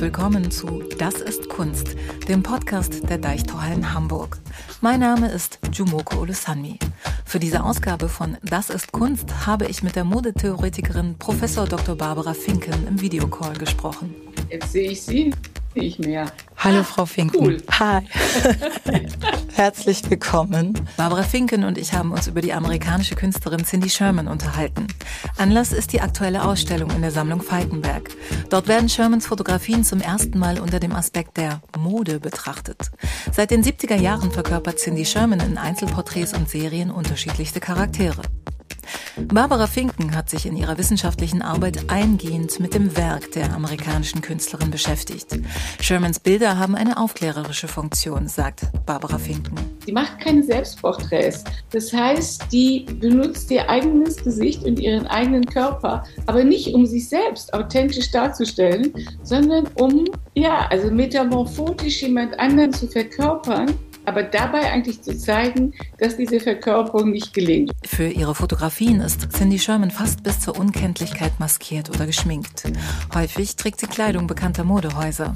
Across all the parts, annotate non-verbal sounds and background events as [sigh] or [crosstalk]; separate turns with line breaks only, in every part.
willkommen zu Das ist Kunst, dem Podcast der Deichtorhallen Hamburg. Mein Name ist Jumoko Olusanmi. Für diese Ausgabe von Das ist Kunst habe ich mit der Modetheoretikerin Prof. Dr. Barbara Finken im Videocall gesprochen.
Jetzt sehe ich Sie nicht mehr.
Hallo, Frau Finken.
Cool.
Hi. [laughs] Herzlich willkommen. Barbara Finken und ich haben uns über die amerikanische Künstlerin Cindy Sherman unterhalten. Anlass ist die aktuelle Ausstellung in der Sammlung Falkenberg. Dort werden Shermans Fotografien zum ersten Mal unter dem Aspekt der Mode betrachtet. Seit den 70er Jahren verkörpert Cindy Sherman in Einzelporträts und Serien unterschiedlichste Charaktere. Barbara Finken hat sich in ihrer wissenschaftlichen Arbeit eingehend mit dem Werk der amerikanischen Künstlerin beschäftigt. Shermans Bilder haben eine aufklärerische Funktion, sagt Barbara Finken.
Sie macht keine Selbstporträts. Das heißt, die benutzt ihr eigenes Gesicht und ihren eigenen Körper, aber nicht um sich selbst authentisch darzustellen, sondern um, ja, also metamorphotisch jemand anderen zu verkörpern aber dabei eigentlich zu zeigen, dass diese Verkörperung nicht gelingt.
Für ihre Fotografien ist Cindy Sherman fast bis zur Unkenntlichkeit maskiert oder geschminkt. Häufig trägt sie Kleidung bekannter Modehäuser.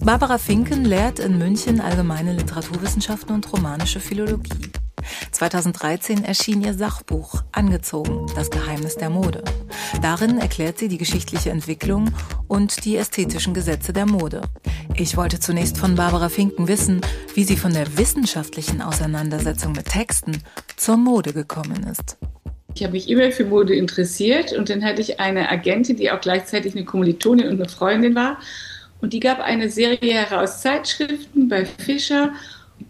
Barbara Finken lehrt in München allgemeine Literaturwissenschaften und romanische Philologie. 2013 erschien ihr Sachbuch Angezogen, das Geheimnis der Mode. Darin erklärt sie die geschichtliche Entwicklung und die ästhetischen Gesetze der Mode. Ich wollte zunächst von Barbara Finken wissen, wie sie von der wissenschaftlichen Auseinandersetzung mit Texten zur Mode gekommen ist.
Ich habe mich immer für Mode interessiert und dann hatte ich eine Agentin, die auch gleichzeitig eine Kommilitonin und eine Freundin war. Und die gab eine Serie heraus Zeitschriften bei Fischer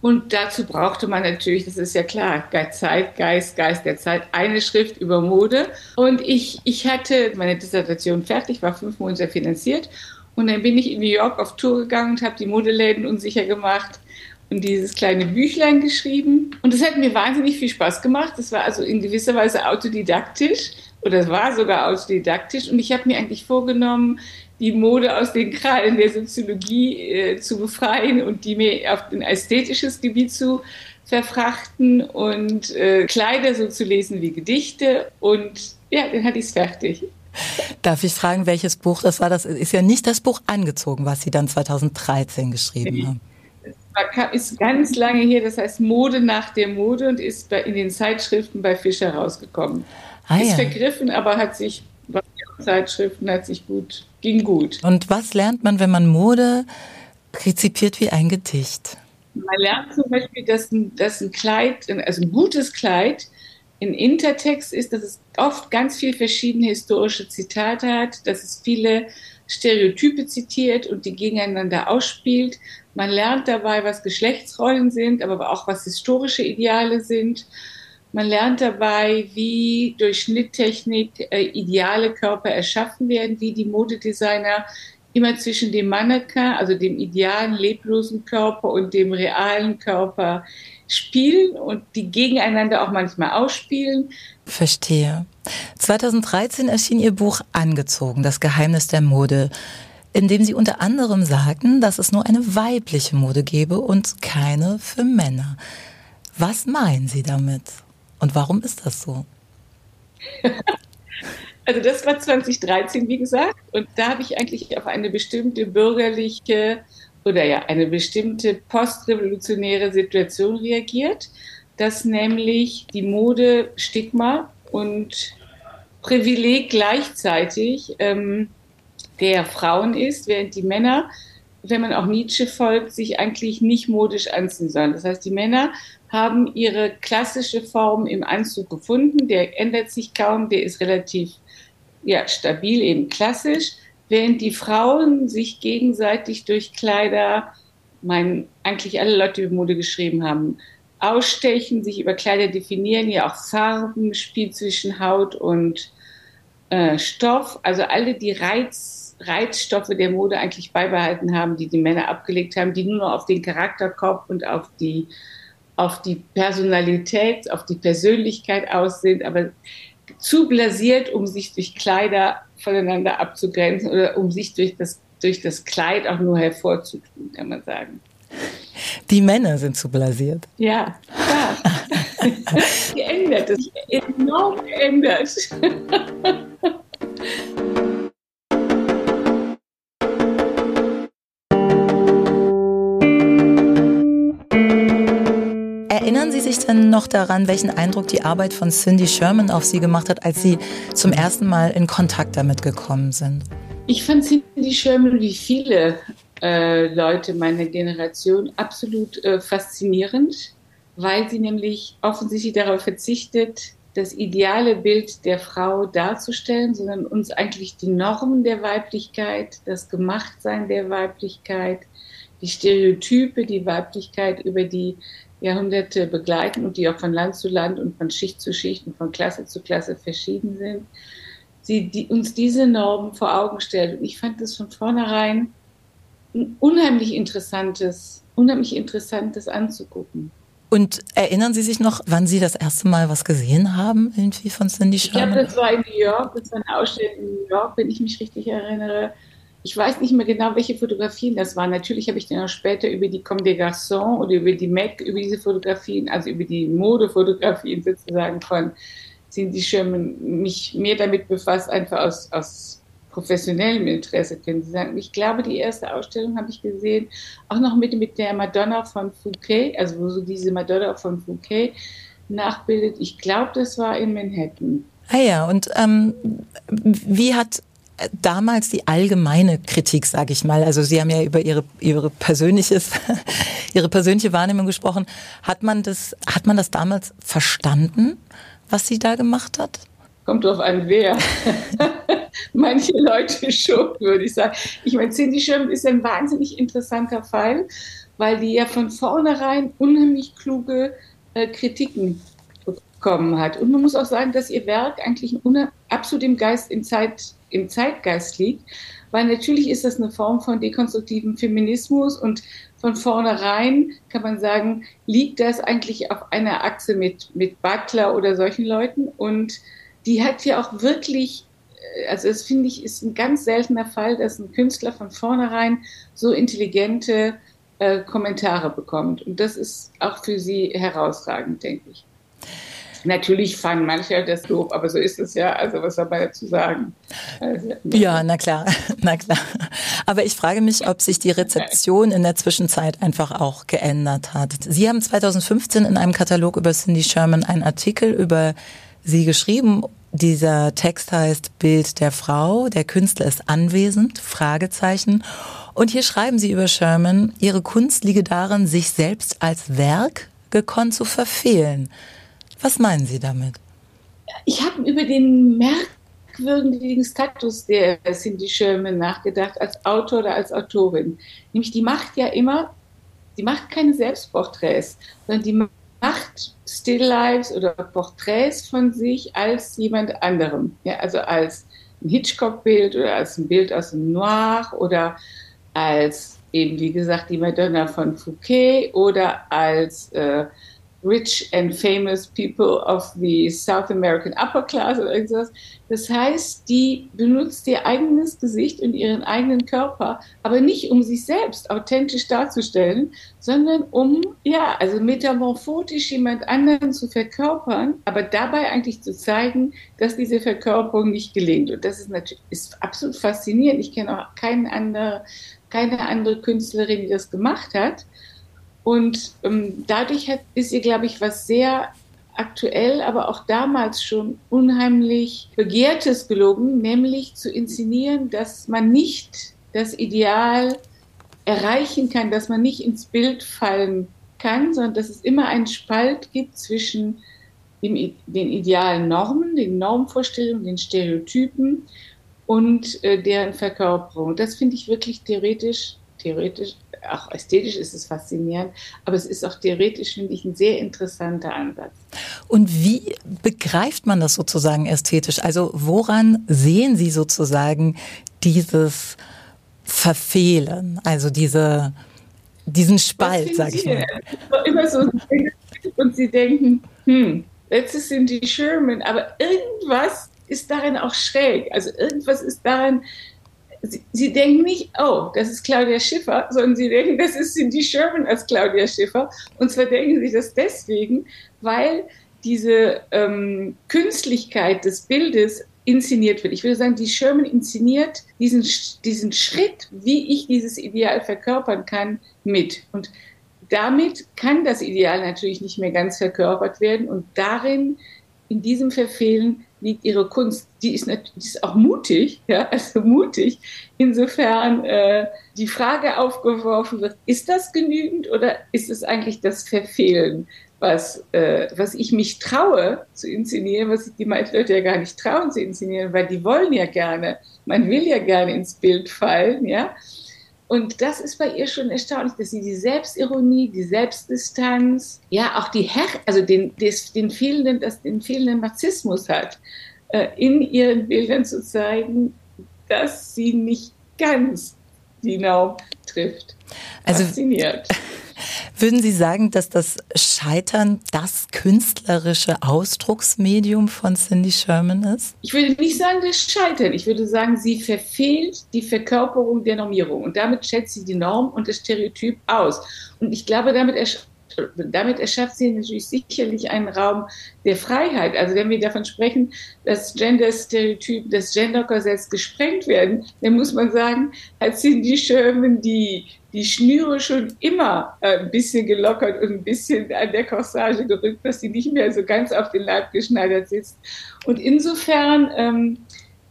und dazu brauchte man natürlich, das ist ja klar, Zeitgeist, Geist der Zeit, eine Schrift über Mode. Und ich, ich hatte meine Dissertation fertig, war fünf Monate finanziert. Und dann bin ich in New York auf Tour gegangen und habe die Modeläden unsicher gemacht und dieses kleine Büchlein geschrieben. Und das hat mir wahnsinnig viel Spaß gemacht. Das war also in gewisser Weise autodidaktisch oder es war sogar autodidaktisch. Und ich habe mir eigentlich vorgenommen, die Mode aus den Krallen der Soziologie äh, zu befreien und die mir auf ein ästhetisches Gebiet zu verfrachten und äh, Kleider so zu lesen wie Gedichte. Und ja, dann hatte ich es fertig.
Darf ich fragen, welches Buch das war? Das ist ja nicht das Buch angezogen, was Sie dann 2013 geschrieben haben.
Es ist ganz lange her, das heißt Mode nach der Mode und ist in den Zeitschriften bei Fischer rausgekommen. Ah, ist ja. vergriffen, aber hat sich Zeitschriften hat sich gut ging gut.
Und was lernt man, wenn man Mode rezipiert wie ein Gedicht?
Man lernt zum Beispiel, dass ein, dass ein Kleid, also ein gutes Kleid, in Intertext ist, dass es oft ganz viele verschiedene historische Zitate hat, dass es viele Stereotype zitiert und die gegeneinander ausspielt. Man lernt dabei, was Geschlechtsrollen sind, aber auch was historische Ideale sind. Man lernt dabei, wie durch Schnitttechnik äh, ideale Körper erschaffen werden, wie die Modedesigner immer zwischen dem Mannequin, also dem idealen leblosen Körper und dem realen Körper spielen und die gegeneinander auch manchmal ausspielen.
Verstehe. 2013 erschien Ihr Buch Angezogen, das Geheimnis der Mode, in dem Sie unter anderem sagten, dass es nur eine weibliche Mode gebe und keine für Männer. Was meinen Sie damit? Und warum ist das so? [laughs]
Also das war 2013, wie gesagt, und da habe ich eigentlich auf eine bestimmte bürgerliche oder ja eine bestimmte postrevolutionäre Situation reagiert, dass nämlich die Mode Stigma und Privileg gleichzeitig ähm, der Frauen ist, während die Männer, wenn man auch Nietzsche folgt, sich eigentlich nicht modisch anziehen sollen. Das heißt, die Männer haben ihre klassische Form im Anzug gefunden. Der ändert sich kaum, der ist relativ ja, stabil, eben klassisch, während die Frauen sich gegenseitig durch Kleider, mein, eigentlich alle Leute, die über Mode geschrieben haben, ausstechen, sich über Kleider definieren, ja auch Farben, Spiel zwischen Haut und äh, Stoff, also alle die Reiz, Reizstoffe der Mode eigentlich beibehalten haben, die die Männer abgelegt haben, die nur noch auf den Charakterkopf und auf die auf die Personalität, auf die Persönlichkeit aus sind, aber zu blasiert, um sich durch Kleider voneinander abzugrenzen oder um sich durch das, durch das Kleid auch nur hervorzutun, kann man sagen.
Die Männer sind zu blasiert.
Ja, klar. [laughs] geändert, das enorm geändert. [laughs]
noch daran, welchen Eindruck die Arbeit von Cindy Sherman auf Sie gemacht hat, als Sie zum ersten Mal in Kontakt damit gekommen sind?
Ich fand Cindy Sherman wie viele äh, Leute meiner Generation absolut äh, faszinierend, weil sie nämlich offensichtlich darauf verzichtet, das ideale Bild der Frau darzustellen, sondern uns eigentlich die Normen der Weiblichkeit, das Gemachtsein der Weiblichkeit, die Stereotype, die Weiblichkeit über die Jahrhunderte begleiten und die auch von Land zu Land und von Schicht zu Schicht und von Klasse zu Klasse verschieden sind, sie die, uns diese Normen vor Augen stellt. Und ich fand das von vornherein ein unheimlich interessantes, unheimlich interessantes anzugucken.
Und erinnern Sie sich noch, wann Sie das erste Mal was gesehen haben, irgendwie von Cindy Sherman?
Ich glaube, das war in New York, das war eine Ausstellung in New York, wenn ich mich richtig erinnere. Ich weiß nicht mehr genau, welche Fotografien das waren. Natürlich habe ich dann auch später über die Comme des Garçons oder über die Mac, über diese Fotografien, also über die Modefotografien sozusagen von Cindy Sherman, mich mehr damit befasst, einfach aus, aus professionellem Interesse, können Sie sagen. Ich glaube, die erste Ausstellung habe ich gesehen, auch noch mit, mit der Madonna von Fouquet, also wo so diese Madonna von Fouquet nachbildet. Ich glaube, das war in Manhattan.
Ah ja, und ähm, wie hat damals die allgemeine Kritik, sage ich mal, also Sie haben ja über Ihre Ihre persönliches [laughs] Ihre persönliche Wahrnehmung gesprochen, hat man das hat man das damals verstanden, was sie da gemacht hat?
Kommt drauf an, wer. [laughs] Manche Leute schon, würde ich sagen. Ich meine, Cindy Sherman ist ein wahnsinnig interessanter Fall, weil die ja von vornherein unheimlich kluge äh, Kritiken bekommen hat. Und man muss auch sagen, dass ihr Werk eigentlich absolut im Geist, im, Zeit, im Zeitgeist liegt, weil natürlich ist das eine Form von dekonstruktivem Feminismus und von vornherein kann man sagen, liegt das eigentlich auf einer Achse mit, mit Butler oder solchen Leuten und die hat ja auch wirklich, äh, also das finde ich, ist ein ganz seltener Fall, dass ein Künstler von vornherein so intelligente äh, Kommentare bekommt. Und das ist auch für sie herausragend, denke ich. Natürlich fangen manche das doof, aber so ist es ja. Also was man dazu sagen?
Also, ja, na klar, [laughs] na klar. Aber ich frage mich, ob sich die Rezeption in der Zwischenzeit einfach auch geändert hat. Sie haben 2015 in einem Katalog über Cindy Sherman einen Artikel über sie geschrieben. Dieser Text heißt Bild der Frau, der Künstler ist anwesend, Fragezeichen. Und hier schreiben sie über Sherman, ihre Kunst liege darin, sich selbst als Werk gekonnt zu verfehlen. Was meinen Sie damit?
Ich habe über den merkwürdigen Status der Cindy Sherman nachgedacht, als Autor oder als Autorin. Nämlich, die macht ja immer, die macht keine Selbstporträts, sondern die macht Still Lives oder Porträts von sich als jemand anderem. Ja, also als ein Hitchcock-Bild oder als ein Bild aus dem Noir oder als eben, wie gesagt, die Madonna von Fouquet oder als äh, rich and famous people of the South American upper class oder irgendwas. Das heißt, die benutzt ihr eigenes Gesicht und ihren eigenen Körper, aber nicht um sich selbst authentisch darzustellen, sondern um, ja, also metamorphotisch jemand anderen zu verkörpern, aber dabei eigentlich zu zeigen, dass diese Verkörperung nicht gelingt. Und das ist natürlich, ist absolut faszinierend. Ich kenne auch keine andere, keine andere Künstlerin, die das gemacht hat. Und ähm, dadurch hat, ist ihr, glaube ich, was sehr aktuell, aber auch damals schon unheimlich Begehrtes gelogen, nämlich zu inszenieren, dass man nicht das Ideal erreichen kann, dass man nicht ins Bild fallen kann, sondern dass es immer einen Spalt gibt zwischen dem, den idealen Normen, den Normvorstellungen, den Stereotypen und äh, deren Verkörperung. Das finde ich wirklich theoretisch, theoretisch auch ästhetisch ist es faszinierend, aber es ist auch theoretisch, finde ich, ein sehr interessanter Ansatz.
Und wie begreift man das sozusagen ästhetisch? Also woran sehen Sie sozusagen dieses Verfehlen, also diese, diesen Spalt, sag ich mal?
Immer so, und Sie denken, hm, letztes sind die Sherman, aber irgendwas ist darin auch schräg. Also irgendwas ist darin Sie, sie, denken nicht, oh, das ist Claudia Schiffer, sondern sie denken, das ist Cindy Sherman als Claudia Schiffer. Und zwar denken sie das deswegen, weil diese ähm, Künstlichkeit des Bildes inszeniert wird. Ich würde sagen, die Sherman inszeniert diesen, diesen Schritt, wie ich dieses Ideal verkörpern kann, mit. Und damit kann das Ideal natürlich nicht mehr ganz verkörpert werden und darin, in diesem Verfehlen, liegt ihre Kunst. Die ist, die ist auch mutig, [laughs] ja, also mutig. Insofern äh, die Frage aufgeworfen wird, ist das genügend oder ist es eigentlich das Verfehlen, was, äh, was ich mich traue zu inszenieren, was die meisten Leute ja gar nicht trauen zu inszenieren, weil die wollen ja gerne, man will ja gerne ins Bild fallen, ja. Und das ist bei ihr schon erstaunlich, dass sie die Selbstironie, die Selbstdistanz, ja auch die Her also den, des, den fehlenden, das, den fehlenden Narzissmus hat, äh, in ihren Bildern zu zeigen, dass sie nicht ganz die Norm trifft.
Also, Fasziniert. Würden Sie sagen, dass das Scheitern das künstlerische Ausdrucksmedium von Cindy Sherman ist?
Ich würde nicht sagen, das Scheitern. Ich würde sagen, sie verfehlt die Verkörperung der Normierung. Und damit schätzt sie die Norm und das Stereotyp aus. Und ich glaube, damit damit erschafft sie natürlich sicherlich einen Raum der Freiheit. Also wenn wir davon sprechen, dass Gender-Stereotyp, das Gender-Korsett gesprengt werden, dann muss man sagen, hat Cindy Sherman die, die Schnüre schon immer äh, ein bisschen gelockert und ein bisschen an der Corsage gerückt, dass sie nicht mehr so ganz auf den Leib geschneidert sitzt. Und insofern ähm,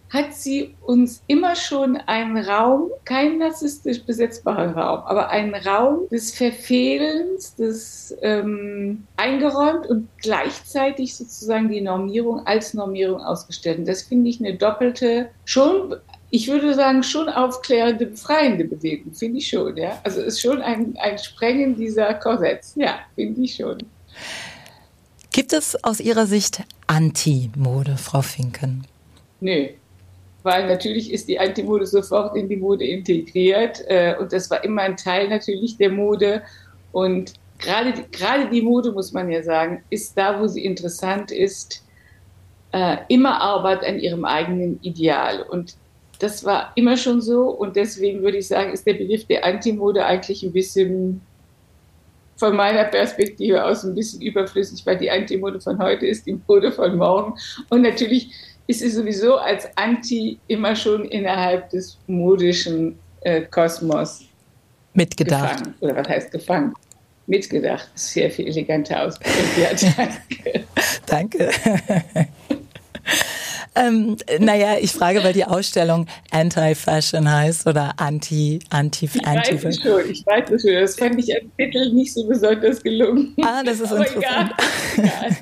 hat sie uns immer schon einen Raum, kein narzisstisch besetzbarer Raum, aber einen Raum des Verfehlens, des ähm, eingeräumt und gleichzeitig sozusagen die Normierung als Normierung ausgestellt. Und das finde ich eine doppelte, schon ich würde sagen, schon aufklärende, befreiende Bewegung, finde ich schon, ja. Also ist schon ein, ein Sprengen dieser Korsetts, ja, finde ich schon.
Gibt es aus Ihrer Sicht Anti-Mode, Frau Finken?
Nö, weil natürlich ist die Antimode sofort in die Mode integriert äh, und das war immer ein Teil natürlich der Mode. Und gerade gerade die Mode muss man ja sagen ist da, wo sie interessant ist, äh, immer Arbeit an ihrem eigenen Ideal. Und das war immer schon so. Und deswegen würde ich sagen, ist der Begriff der Antimode eigentlich ein bisschen von meiner Perspektive aus ein bisschen überflüssig, weil die Antimode von heute ist die Mode von morgen. Und natürlich ist sie sowieso als Anti immer schon innerhalb des modischen äh, Kosmos
mitgedacht.
Gefangen. Oder was heißt gefangen? Mitgedacht. Sehr viel eleganter ausgedrückt. Ja, [laughs]
danke. danke. ähm, naja, ich frage, weil die Ausstellung Anti-Fashion heißt oder Anti, Anti,
ich Anti. Weiß es schon, ich weiß es schon. Das fand ich als Titel nicht so besonders gelungen.
Ah, das ist Aber interessant. Egal. [laughs] egal.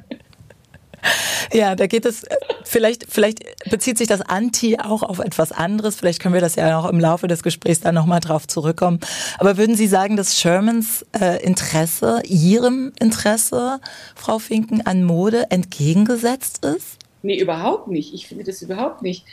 [laughs] Ja, da geht es, vielleicht, vielleicht bezieht sich das Anti auch auf etwas anderes. Vielleicht können wir das ja auch im Laufe des Gesprächs dann nochmal drauf zurückkommen. Aber würden Sie sagen, dass Shermans äh, Interesse, Ihrem Interesse, Frau Finken, an Mode entgegengesetzt ist?
Nee, überhaupt nicht. Ich finde das überhaupt nicht.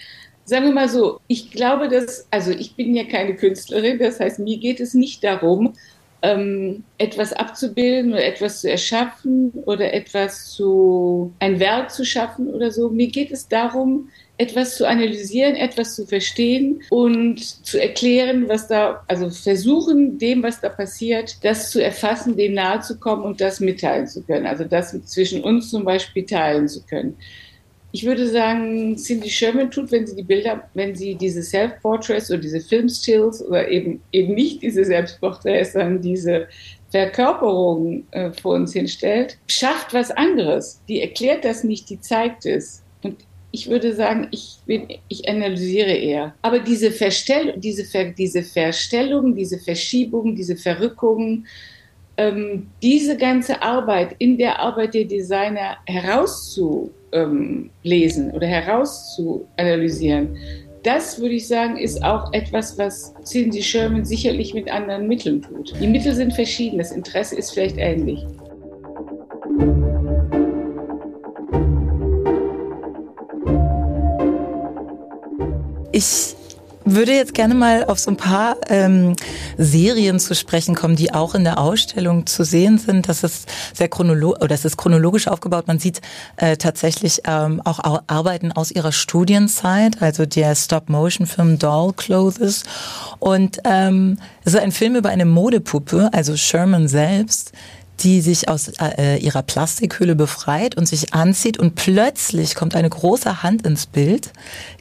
Sagen wir mal so, ich glaube, dass, also ich bin ja keine Künstlerin, das heißt, mir geht es nicht darum, ähm, etwas abzubilden oder etwas zu erschaffen oder etwas zu, ein Werk zu schaffen oder so. Mir geht es darum, etwas zu analysieren, etwas zu verstehen und zu erklären, was da, also versuchen, dem, was da passiert, das zu erfassen, dem nahe zu kommen und das mitteilen zu können. Also das zwischen uns zum Beispiel teilen zu können ich würde sagen, Cindy Sherman tut, wenn sie die Bilder, wenn sie diese Self-Portraits oder diese Filmstills oder eben, eben nicht diese Selbstporträts, sondern diese Verkörperung äh, vor uns hinstellt, schafft was anderes. Die erklärt das nicht, die zeigt es. Und ich würde sagen, ich, bin, ich analysiere eher. Aber diese, Verstell diese, Ver diese Verstellung, diese Verschiebung, diese Verrückung, ähm, diese ganze Arbeit in der Arbeit der Designer herauszu ähm, oder herauszuanalysieren. Das würde ich sagen, ist auch etwas, was Cindy Sherman sicherlich mit anderen Mitteln tut. Die Mittel sind verschieden, das Interesse ist vielleicht ähnlich.
Ich würde jetzt gerne mal auf so ein paar ähm, Serien zu sprechen kommen, die auch in der Ausstellung zu sehen sind. Das ist sehr chronologisch, oder das ist chronologisch aufgebaut. Man sieht äh, tatsächlich ähm, auch Arbeiten aus ihrer Studienzeit, also der Stop-Motion-Film Doll Clothes. Und ähm, es ist ein Film über eine Modepuppe, also Sherman selbst, die sich aus äh, ihrer Plastikhülle befreit und sich anzieht und plötzlich kommt eine große Hand ins Bild,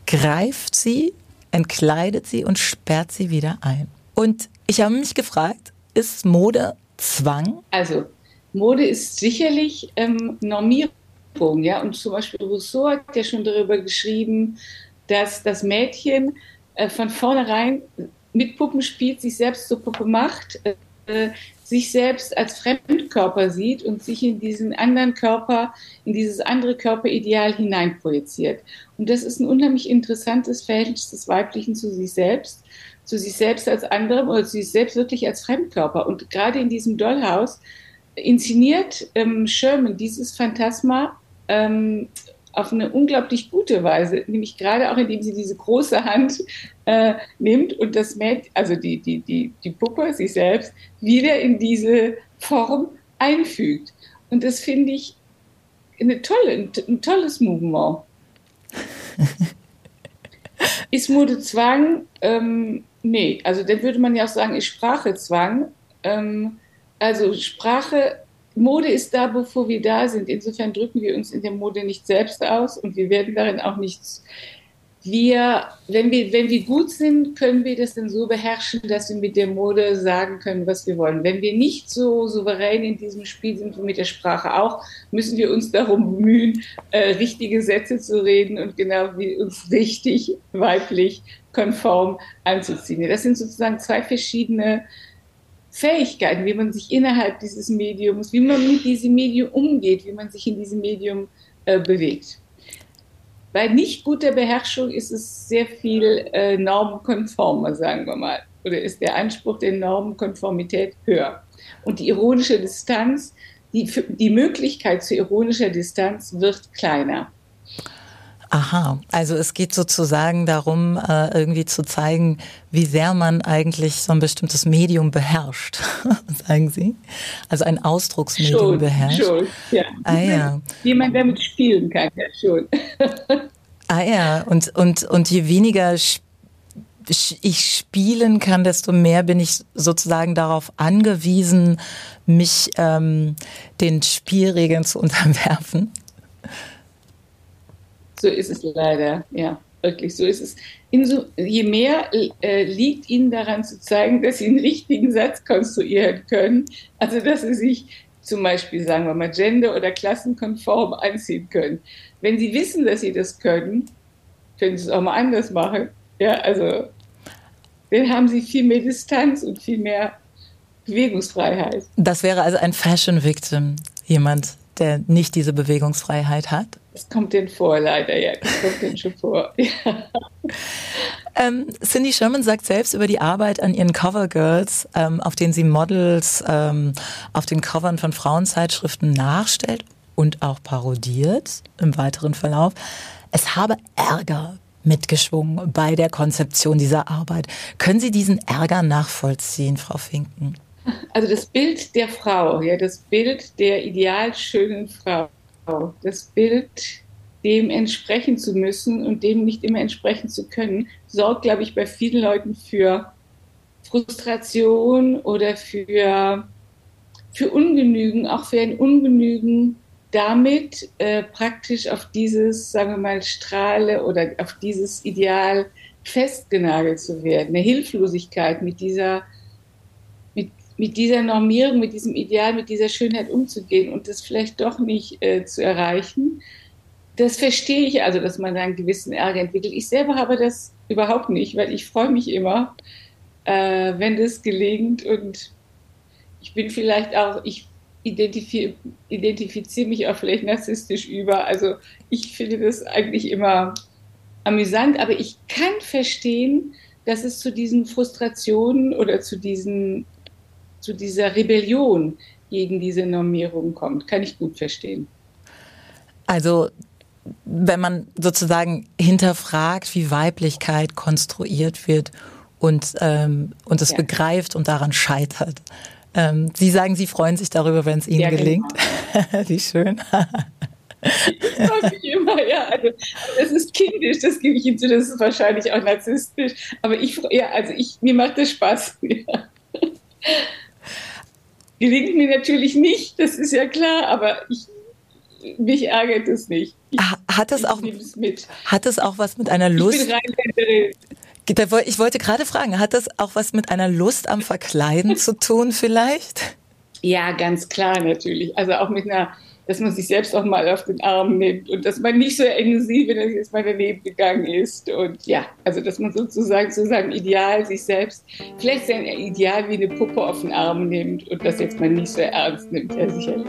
greift sie entkleidet sie und sperrt sie wieder ein. Und ich habe mich gefragt, ist Mode Zwang?
Also, Mode ist sicherlich ähm, Normierung, ja. Und zum Beispiel Rousseau hat ja schon darüber geschrieben, dass das Mädchen äh, von vornherein mit Puppen spielt, sich selbst zur Puppe macht, äh, sich selbst als Fremdkörper sieht und sich in diesen anderen Körper, in dieses andere Körperideal hineinprojiziert. Und das ist ein unheimlich interessantes Verhältnis des Weiblichen zu sich selbst, zu sich selbst als anderem oder zu sich selbst wirklich als Fremdkörper. Und gerade in diesem Dollhaus inszeniert ähm, Sherman dieses Phantasma ähm, auf eine unglaublich gute Weise, nämlich gerade auch indem sie diese große Hand äh, nimmt und das Mädchen, also die, die, die, die Puppe, sich selbst, wieder in diese Form einfügt. Und das finde ich eine tolle, ein, tolles Movement. [laughs] ist Modezwang? Ähm, nee, also dann würde man ja auch sagen, ist Sprachezwang. Ähm, also Sprache Mode ist da, bevor wir da sind. Insofern drücken wir uns in der Mode nicht selbst aus und wir werden darin auch nichts. Wir, wenn wir, wenn wir gut sind, können wir das dann so beherrschen, dass wir mit der Mode sagen können, was wir wollen. Wenn wir nicht so souverän in diesem Spiel sind wie mit der Sprache auch, müssen wir uns darum bemühen, äh, richtige Sätze zu reden und genau wie uns richtig weiblich konform anzuziehen. Das sind sozusagen zwei verschiedene Fähigkeiten, wie man sich innerhalb dieses Mediums, wie man mit diesem Medium umgeht, wie man sich in diesem Medium äh, bewegt. Bei nicht guter Beherrschung ist es sehr viel äh, normkonformer, sagen wir mal, oder ist der Anspruch der Normkonformität höher. Und die ironische Distanz, die, die Möglichkeit zu ironischer Distanz wird kleiner.
Aha, also es geht sozusagen darum, äh, irgendwie zu zeigen, wie sehr man eigentlich so ein bestimmtes Medium beherrscht, [laughs] sagen Sie? Also ein Ausdrucksmedium schon, beherrscht. Schon,
ja. Ah, ja. Wie man damit spielen kann, ja schon.
ah ja, und, und, und je weniger ich spielen kann, desto mehr bin ich sozusagen darauf angewiesen, mich ähm, den Spielregeln zu [laughs] unterwerfen.
So ist es leider, ja, wirklich, so ist es. Inso, je mehr äh, liegt Ihnen daran zu zeigen, dass Sie einen richtigen Satz konstruieren können, also dass Sie sich zum Beispiel, sagen wir mal, gender- oder klassenkonform anziehen können. Wenn Sie wissen, dass Sie das können, können Sie es auch mal anders machen. Ja, also dann haben Sie viel mehr Distanz und viel mehr Bewegungsfreiheit.
Das wäre also ein Fashion Victim, jemand, der nicht diese Bewegungsfreiheit hat?
Das kommt denn vor, leider, ja. Das kommt denn schon vor. [laughs]
Ähm, Cindy Sherman sagt selbst über die Arbeit an ihren Covergirls, ähm, auf denen sie Models ähm, auf den Covern von Frauenzeitschriften nachstellt und auch parodiert im weiteren Verlauf. Es habe Ärger mitgeschwungen bei der Konzeption dieser Arbeit. Können Sie diesen Ärger nachvollziehen, Frau Finken?
Also das Bild der Frau, ja, das Bild der ideal schönen Frau, das Bild dem entsprechen zu müssen und dem nicht immer entsprechen zu können, sorgt, glaube ich, bei vielen Leuten für Frustration oder für, für Ungenügen, auch für ein Ungenügen damit äh, praktisch auf dieses, sagen wir mal, Strahle oder auf dieses Ideal festgenagelt zu werden, eine Hilflosigkeit mit dieser mit dieser Normierung, mit diesem Ideal, mit dieser Schönheit umzugehen und das vielleicht doch nicht äh, zu erreichen. Das verstehe ich also, dass man da einen gewissen Ärger entwickelt. Ich selber habe das überhaupt nicht, weil ich freue mich immer, äh, wenn das gelingt und ich bin vielleicht auch, ich identifiziere identifizier mich auch vielleicht narzisstisch über. Also ich finde das eigentlich immer amüsant, aber ich kann verstehen, dass es zu diesen Frustrationen oder zu diesen zu dieser Rebellion gegen diese Normierung kommt. Kann ich gut verstehen.
Also wenn man sozusagen hinterfragt, wie Weiblichkeit konstruiert wird und, ähm, und es ja. begreift und daran scheitert. Ähm, Sie sagen, Sie freuen sich darüber, wenn es Ihnen ja, genau. gelingt. Genau. [laughs] wie schön. [laughs]
ich immer, ja. Also, das ist kindisch, das gebe ich Ihnen zu, das ist wahrscheinlich auch narzisstisch. Aber ich, ja, also ich, mir macht das Spaß. [laughs] Ja. Gelingt mir natürlich nicht, das ist ja klar, aber ich, mich ärgert es nicht. Ich,
hat es auch hat es auch was mit einer Lust? Ich bin Ich wollte gerade fragen, hat das auch was mit einer Lust am Verkleiden zu tun vielleicht?
Ja, ganz klar natürlich. Also auch mit einer, dass man sich selbst auch mal auf den Arm nimmt und dass man nicht so eng sieht, wenn er jetzt mal daneben gegangen ist. Und ja, also dass man sozusagen zu seinem Ideal sich selbst, vielleicht sein Ideal wie eine Puppe auf den Arm nimmt und das jetzt mal nicht so ernst nimmt, ja sicherlich.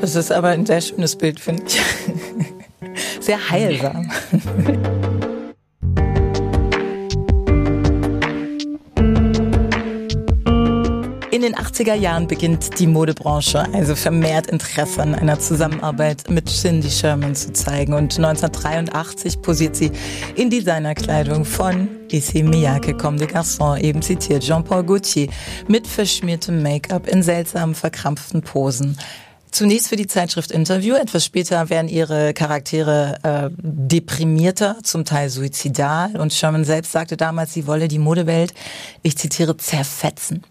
Das ist aber ein sehr schönes Bild, finde ich. [laughs] Sehr heilsam. [laughs] den 80er Jahren beginnt die Modebranche also vermehrt Interesse an einer Zusammenarbeit mit Cindy Sherman zu zeigen. Und 1983 posiert sie in Designerkleidung von Issey Miyake, Comme des Garçons, eben zitiert Jean-Paul Gaultier, mit verschmiertem Make-up in seltsamen, verkrampften Posen. Zunächst für die Zeitschrift Interview, etwas später werden ihre Charaktere äh, deprimierter, zum Teil suizidal. Und Sherman selbst sagte damals, sie wolle die Modewelt, ich zitiere, zerfetzen.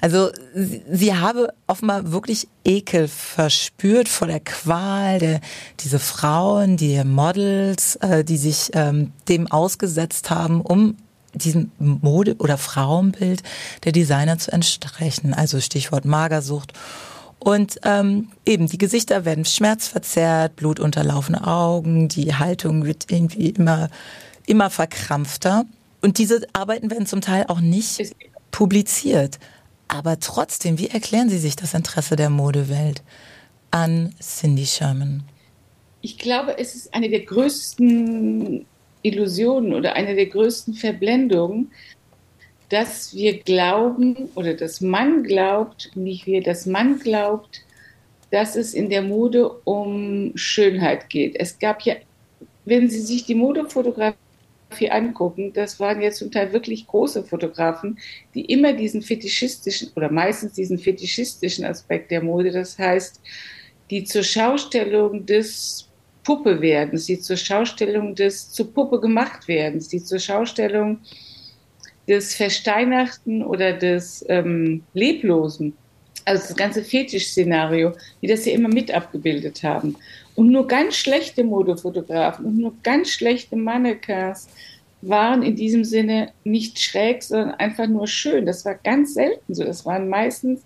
Also sie, sie habe offenbar wirklich Ekel verspürt vor der Qual der diese Frauen, die Models, äh, die sich ähm, dem ausgesetzt haben, um diesem Mode- oder Frauenbild der Designer zu entsprechen. Also Stichwort Magersucht. Und ähm, eben die Gesichter werden schmerzverzerrt, blutunterlaufene Augen, die Haltung wird irgendwie immer immer verkrampfter. Und diese Arbeiten werden zum Teil auch nicht publiziert. Aber trotzdem, wie erklären Sie sich das Interesse der Modewelt an Cindy Sherman?
Ich glaube, es ist eine der größten Illusionen oder eine der größten Verblendungen, dass wir glauben oder dass man glaubt, nicht wir, dass man glaubt, dass es in der Mode um Schönheit geht. Es gab ja, wenn Sie sich die Modefotografie viel angucken, das waren jetzt zum Teil wirklich große Fotografen, die immer diesen fetischistischen oder meistens diesen fetischistischen Aspekt der Mode, das heißt, die zur Schaustellung des Puppe werdens, die zur Schaustellung des zu Puppe gemacht werdens, die zur Schaustellung des Versteinerten oder des ähm, Leblosen, also das ganze Fetisch-Szenario, die das ja immer mit abgebildet haben. Und nur ganz schlechte Modefotografen und nur ganz schlechte Mannequins waren in diesem Sinne nicht schräg, sondern einfach nur schön. Das war ganz selten so. Das waren meistens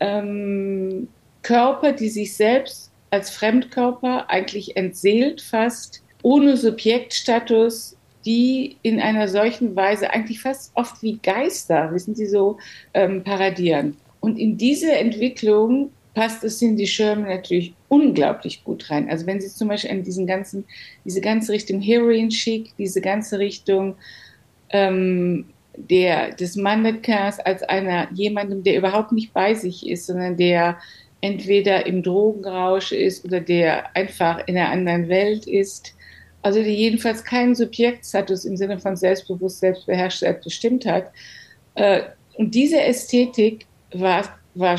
ähm, Körper, die sich selbst als Fremdkörper eigentlich entseelt fast, ohne Subjektstatus, die in einer solchen Weise eigentlich fast oft wie Geister, wissen Sie so, ähm, paradieren. Und in diese Entwicklung passt es Cindy Sherman natürlich unglaublich gut rein. Also wenn Sie zum Beispiel in diesen ganzen, diese ganze Richtung Heroin Chic, diese ganze Richtung ähm, der, des Mannequins als einer, jemandem, der überhaupt nicht bei sich ist, sondern der entweder im Drogenrausch ist oder der einfach in einer anderen Welt ist. Also der jedenfalls keinen Subjektstatus im Sinne von selbstbewusst, selbstbeherrscht, selbstbestimmt hat. Äh, und diese Ästhetik war war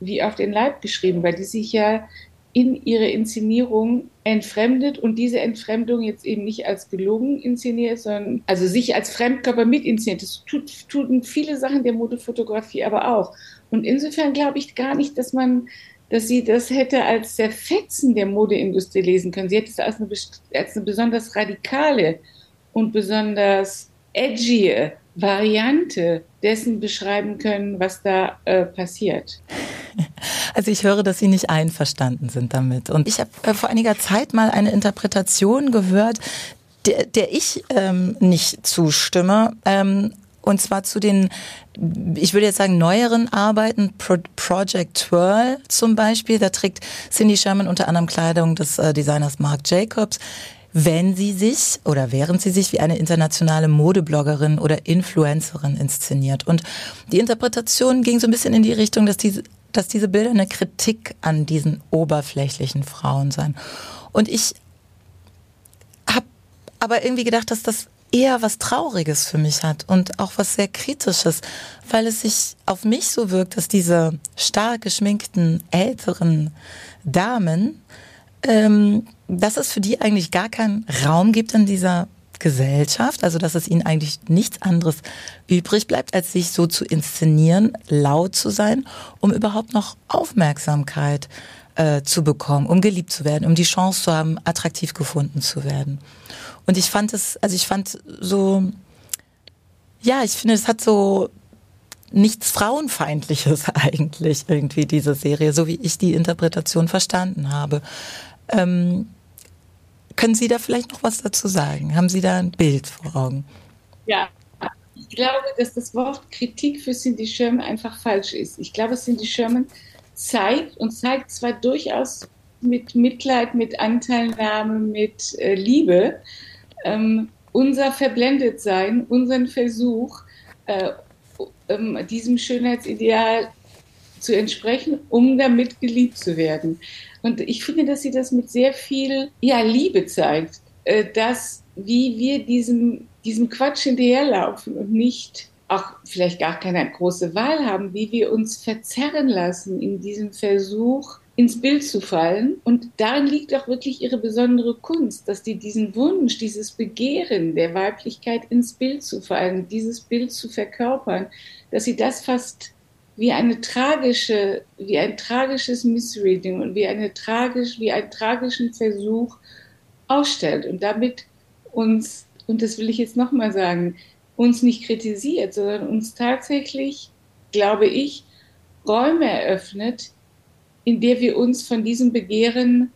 wie auf den Leib geschrieben, weil die sich ja in ihre Inszenierung entfremdet und diese Entfremdung jetzt eben nicht als gelungen inszeniert, sondern also sich als Fremdkörper mit inszeniert. Das tut, tun viele Sachen der Modefotografie aber auch. Und insofern glaube ich gar nicht, dass man, dass sie das hätte als Zerfetzen der Modeindustrie lesen können. Sie hätte es als eine, als eine besonders radikale und besonders edgy Variante dessen beschreiben können, was da äh, passiert. [laughs]
Also ich höre, dass Sie nicht einverstanden sind damit. Und ich habe äh, vor einiger Zeit mal eine Interpretation gehört, der, der ich ähm, nicht zustimme. Ähm, und zwar zu den, ich würde jetzt sagen, neueren Arbeiten, Pro Project Twirl zum Beispiel. Da trägt Cindy Sherman unter anderem Kleidung des äh, Designers Marc Jacobs wenn sie sich oder während sie sich wie eine internationale Modebloggerin oder Influencerin inszeniert. Und die Interpretation ging so ein bisschen in die Richtung, dass diese, dass diese Bilder eine Kritik an diesen oberflächlichen Frauen seien. Und ich habe aber irgendwie gedacht, dass das eher was Trauriges für mich hat und auch was sehr Kritisches, weil es sich auf mich so wirkt, dass diese stark geschminkten älteren Damen ähm, dass es für die eigentlich gar keinen Raum gibt in dieser Gesellschaft, also dass es ihnen eigentlich nichts anderes übrig bleibt, als sich so zu inszenieren, laut zu sein, um überhaupt noch Aufmerksamkeit äh, zu bekommen, um geliebt zu werden, um die Chance zu haben, attraktiv gefunden zu werden. Und ich fand es, also ich fand so, ja, ich finde, es hat so nichts Frauenfeindliches [laughs] eigentlich irgendwie, diese Serie, so wie ich die Interpretation verstanden habe. Ähm, können Sie da vielleicht noch was dazu sagen? Haben Sie da ein Bild vor Augen?
Ja, ich glaube, dass das Wort Kritik für Cindy Sherman einfach falsch ist. Ich glaube, Cindy Sherman zeigt und zeigt zwar durchaus mit Mitleid, mit Anteilnahme, mit äh, Liebe ähm, unser Verblendetsein, unseren Versuch, äh, ähm, diesem Schönheitsideal zu entsprechen, um damit geliebt zu werden. Und ich finde, dass sie das mit sehr viel ja, Liebe zeigt, äh, dass wie wir diesem, diesem Quatsch hinterherlaufen und nicht auch vielleicht gar keine große Wahl haben, wie wir uns verzerren lassen in diesem Versuch, ins Bild zu fallen. Und darin liegt auch wirklich ihre besondere Kunst, dass die diesen Wunsch, dieses Begehren der Weiblichkeit ins Bild zu fallen, dieses Bild zu verkörpern, dass sie das fast wie eine tragische, wie ein tragisches Missreading und wie eine tragisch, wie einen tragischen Versuch ausstellt und damit uns, und das will ich jetzt nochmal sagen, uns nicht kritisiert, sondern uns tatsächlich, glaube ich, Räume eröffnet, in der wir uns von diesem Begehren,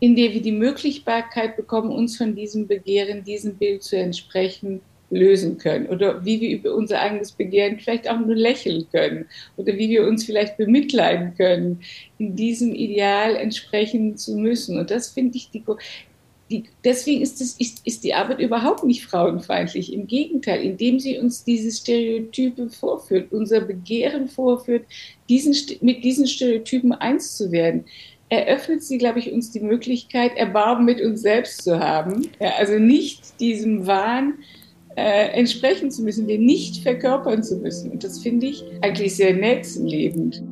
in der wir die Möglichkeit bekommen, uns von diesem Begehren, diesem Bild zu entsprechen, lösen können oder wie wir über unser eigenes Begehren vielleicht auch nur lächeln können oder wie wir uns vielleicht bemitleiden können, in diesem Ideal entsprechen zu müssen. Und das finde ich die, die, deswegen ist, das, ist, ist die Arbeit überhaupt nicht frauenfeindlich. Im Gegenteil, indem sie uns diese Stereotype vorführt, unser Begehren vorführt, diesen, mit diesen Stereotypen eins zu werden, eröffnet sie, glaube ich, uns die Möglichkeit, Erbarmen mit uns selbst zu haben. Ja, also nicht diesem Wahn äh, entsprechen zu müssen, den nicht verkörpern zu müssen. Und das finde ich eigentlich sehr nächstenlebend.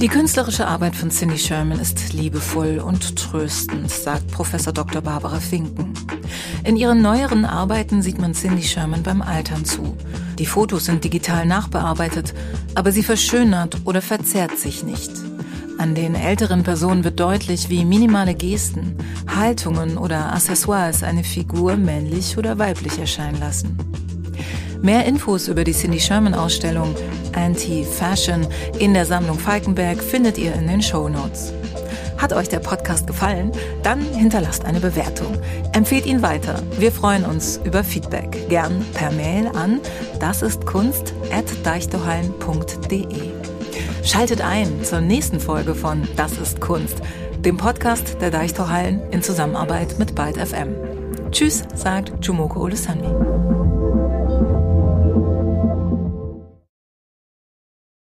Die künstlerische Arbeit von Cindy Sherman ist liebevoll und tröstend, sagt Professor Dr. Barbara Finken. In ihren neueren Arbeiten sieht man Cindy Sherman beim Altern zu. Die Fotos sind digital nachbearbeitet, aber sie verschönert oder verzerrt sich nicht. An den älteren Personen wird deutlich, wie minimale Gesten, Haltungen oder Accessoires eine Figur männlich oder weiblich erscheinen lassen. Mehr Infos über die Cindy Sherman Ausstellung Anti-Fashion in der Sammlung Falkenberg findet ihr in den Show Notes. Hat euch der Podcast gefallen? Dann hinterlasst eine Bewertung. Empfehlt ihn weiter. Wir freuen uns über Feedback. Gern per Mail an dasistkunst.deichtorhallen.de. Schaltet ein zur nächsten Folge von Das ist Kunst, dem Podcast der Deichtorhallen in Zusammenarbeit mit Byte FM. Tschüss, sagt Jumoko Olesani.